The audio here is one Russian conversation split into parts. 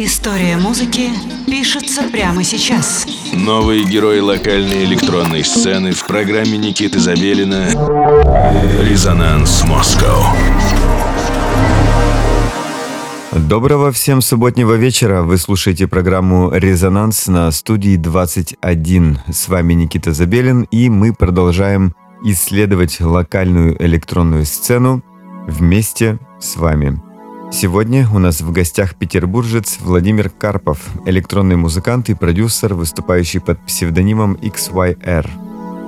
История музыки пишется прямо сейчас. Новые герои локальной электронной сцены в программе Никиты Забелина «Резонанс Москва». Доброго всем субботнего вечера. Вы слушаете программу «Резонанс» на студии 21. С вами Никита Забелин, и мы продолжаем исследовать локальную электронную сцену вместе с вами. Сегодня у нас в гостях петербуржец Владимир Карпов, электронный музыкант и продюсер, выступающий под псевдонимом XYR.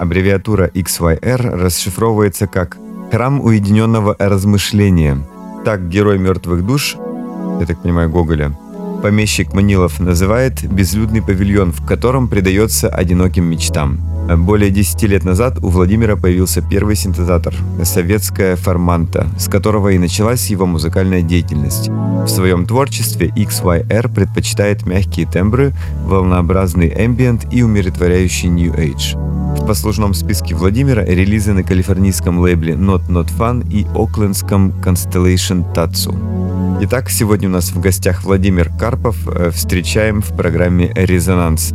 Аббревиатура XYR расшифровывается как «Храм уединенного размышления». Так герой «Мертвых душ», я так понимаю, Гоголя, помещик Манилов называет безлюдный павильон, в котором предается одиноким мечтам – более 10 лет назад у Владимира появился первый синтезатор – советская «Форманта», с которого и началась его музыкальная деятельность. В своем творчестве XYR предпочитает мягкие тембры, волнообразный ambient и умиротворяющий New Age. В послужном списке Владимира релизы на калифорнийском лейбле Not Not Fun и оклендском Constellation Tatsu. Итак, сегодня у нас в гостях Владимир Карпов. Э, встречаем в программе «Резонанс».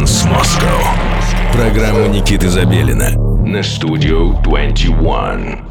Резонанс Москва. Программа Никиты Забелина на студию 21.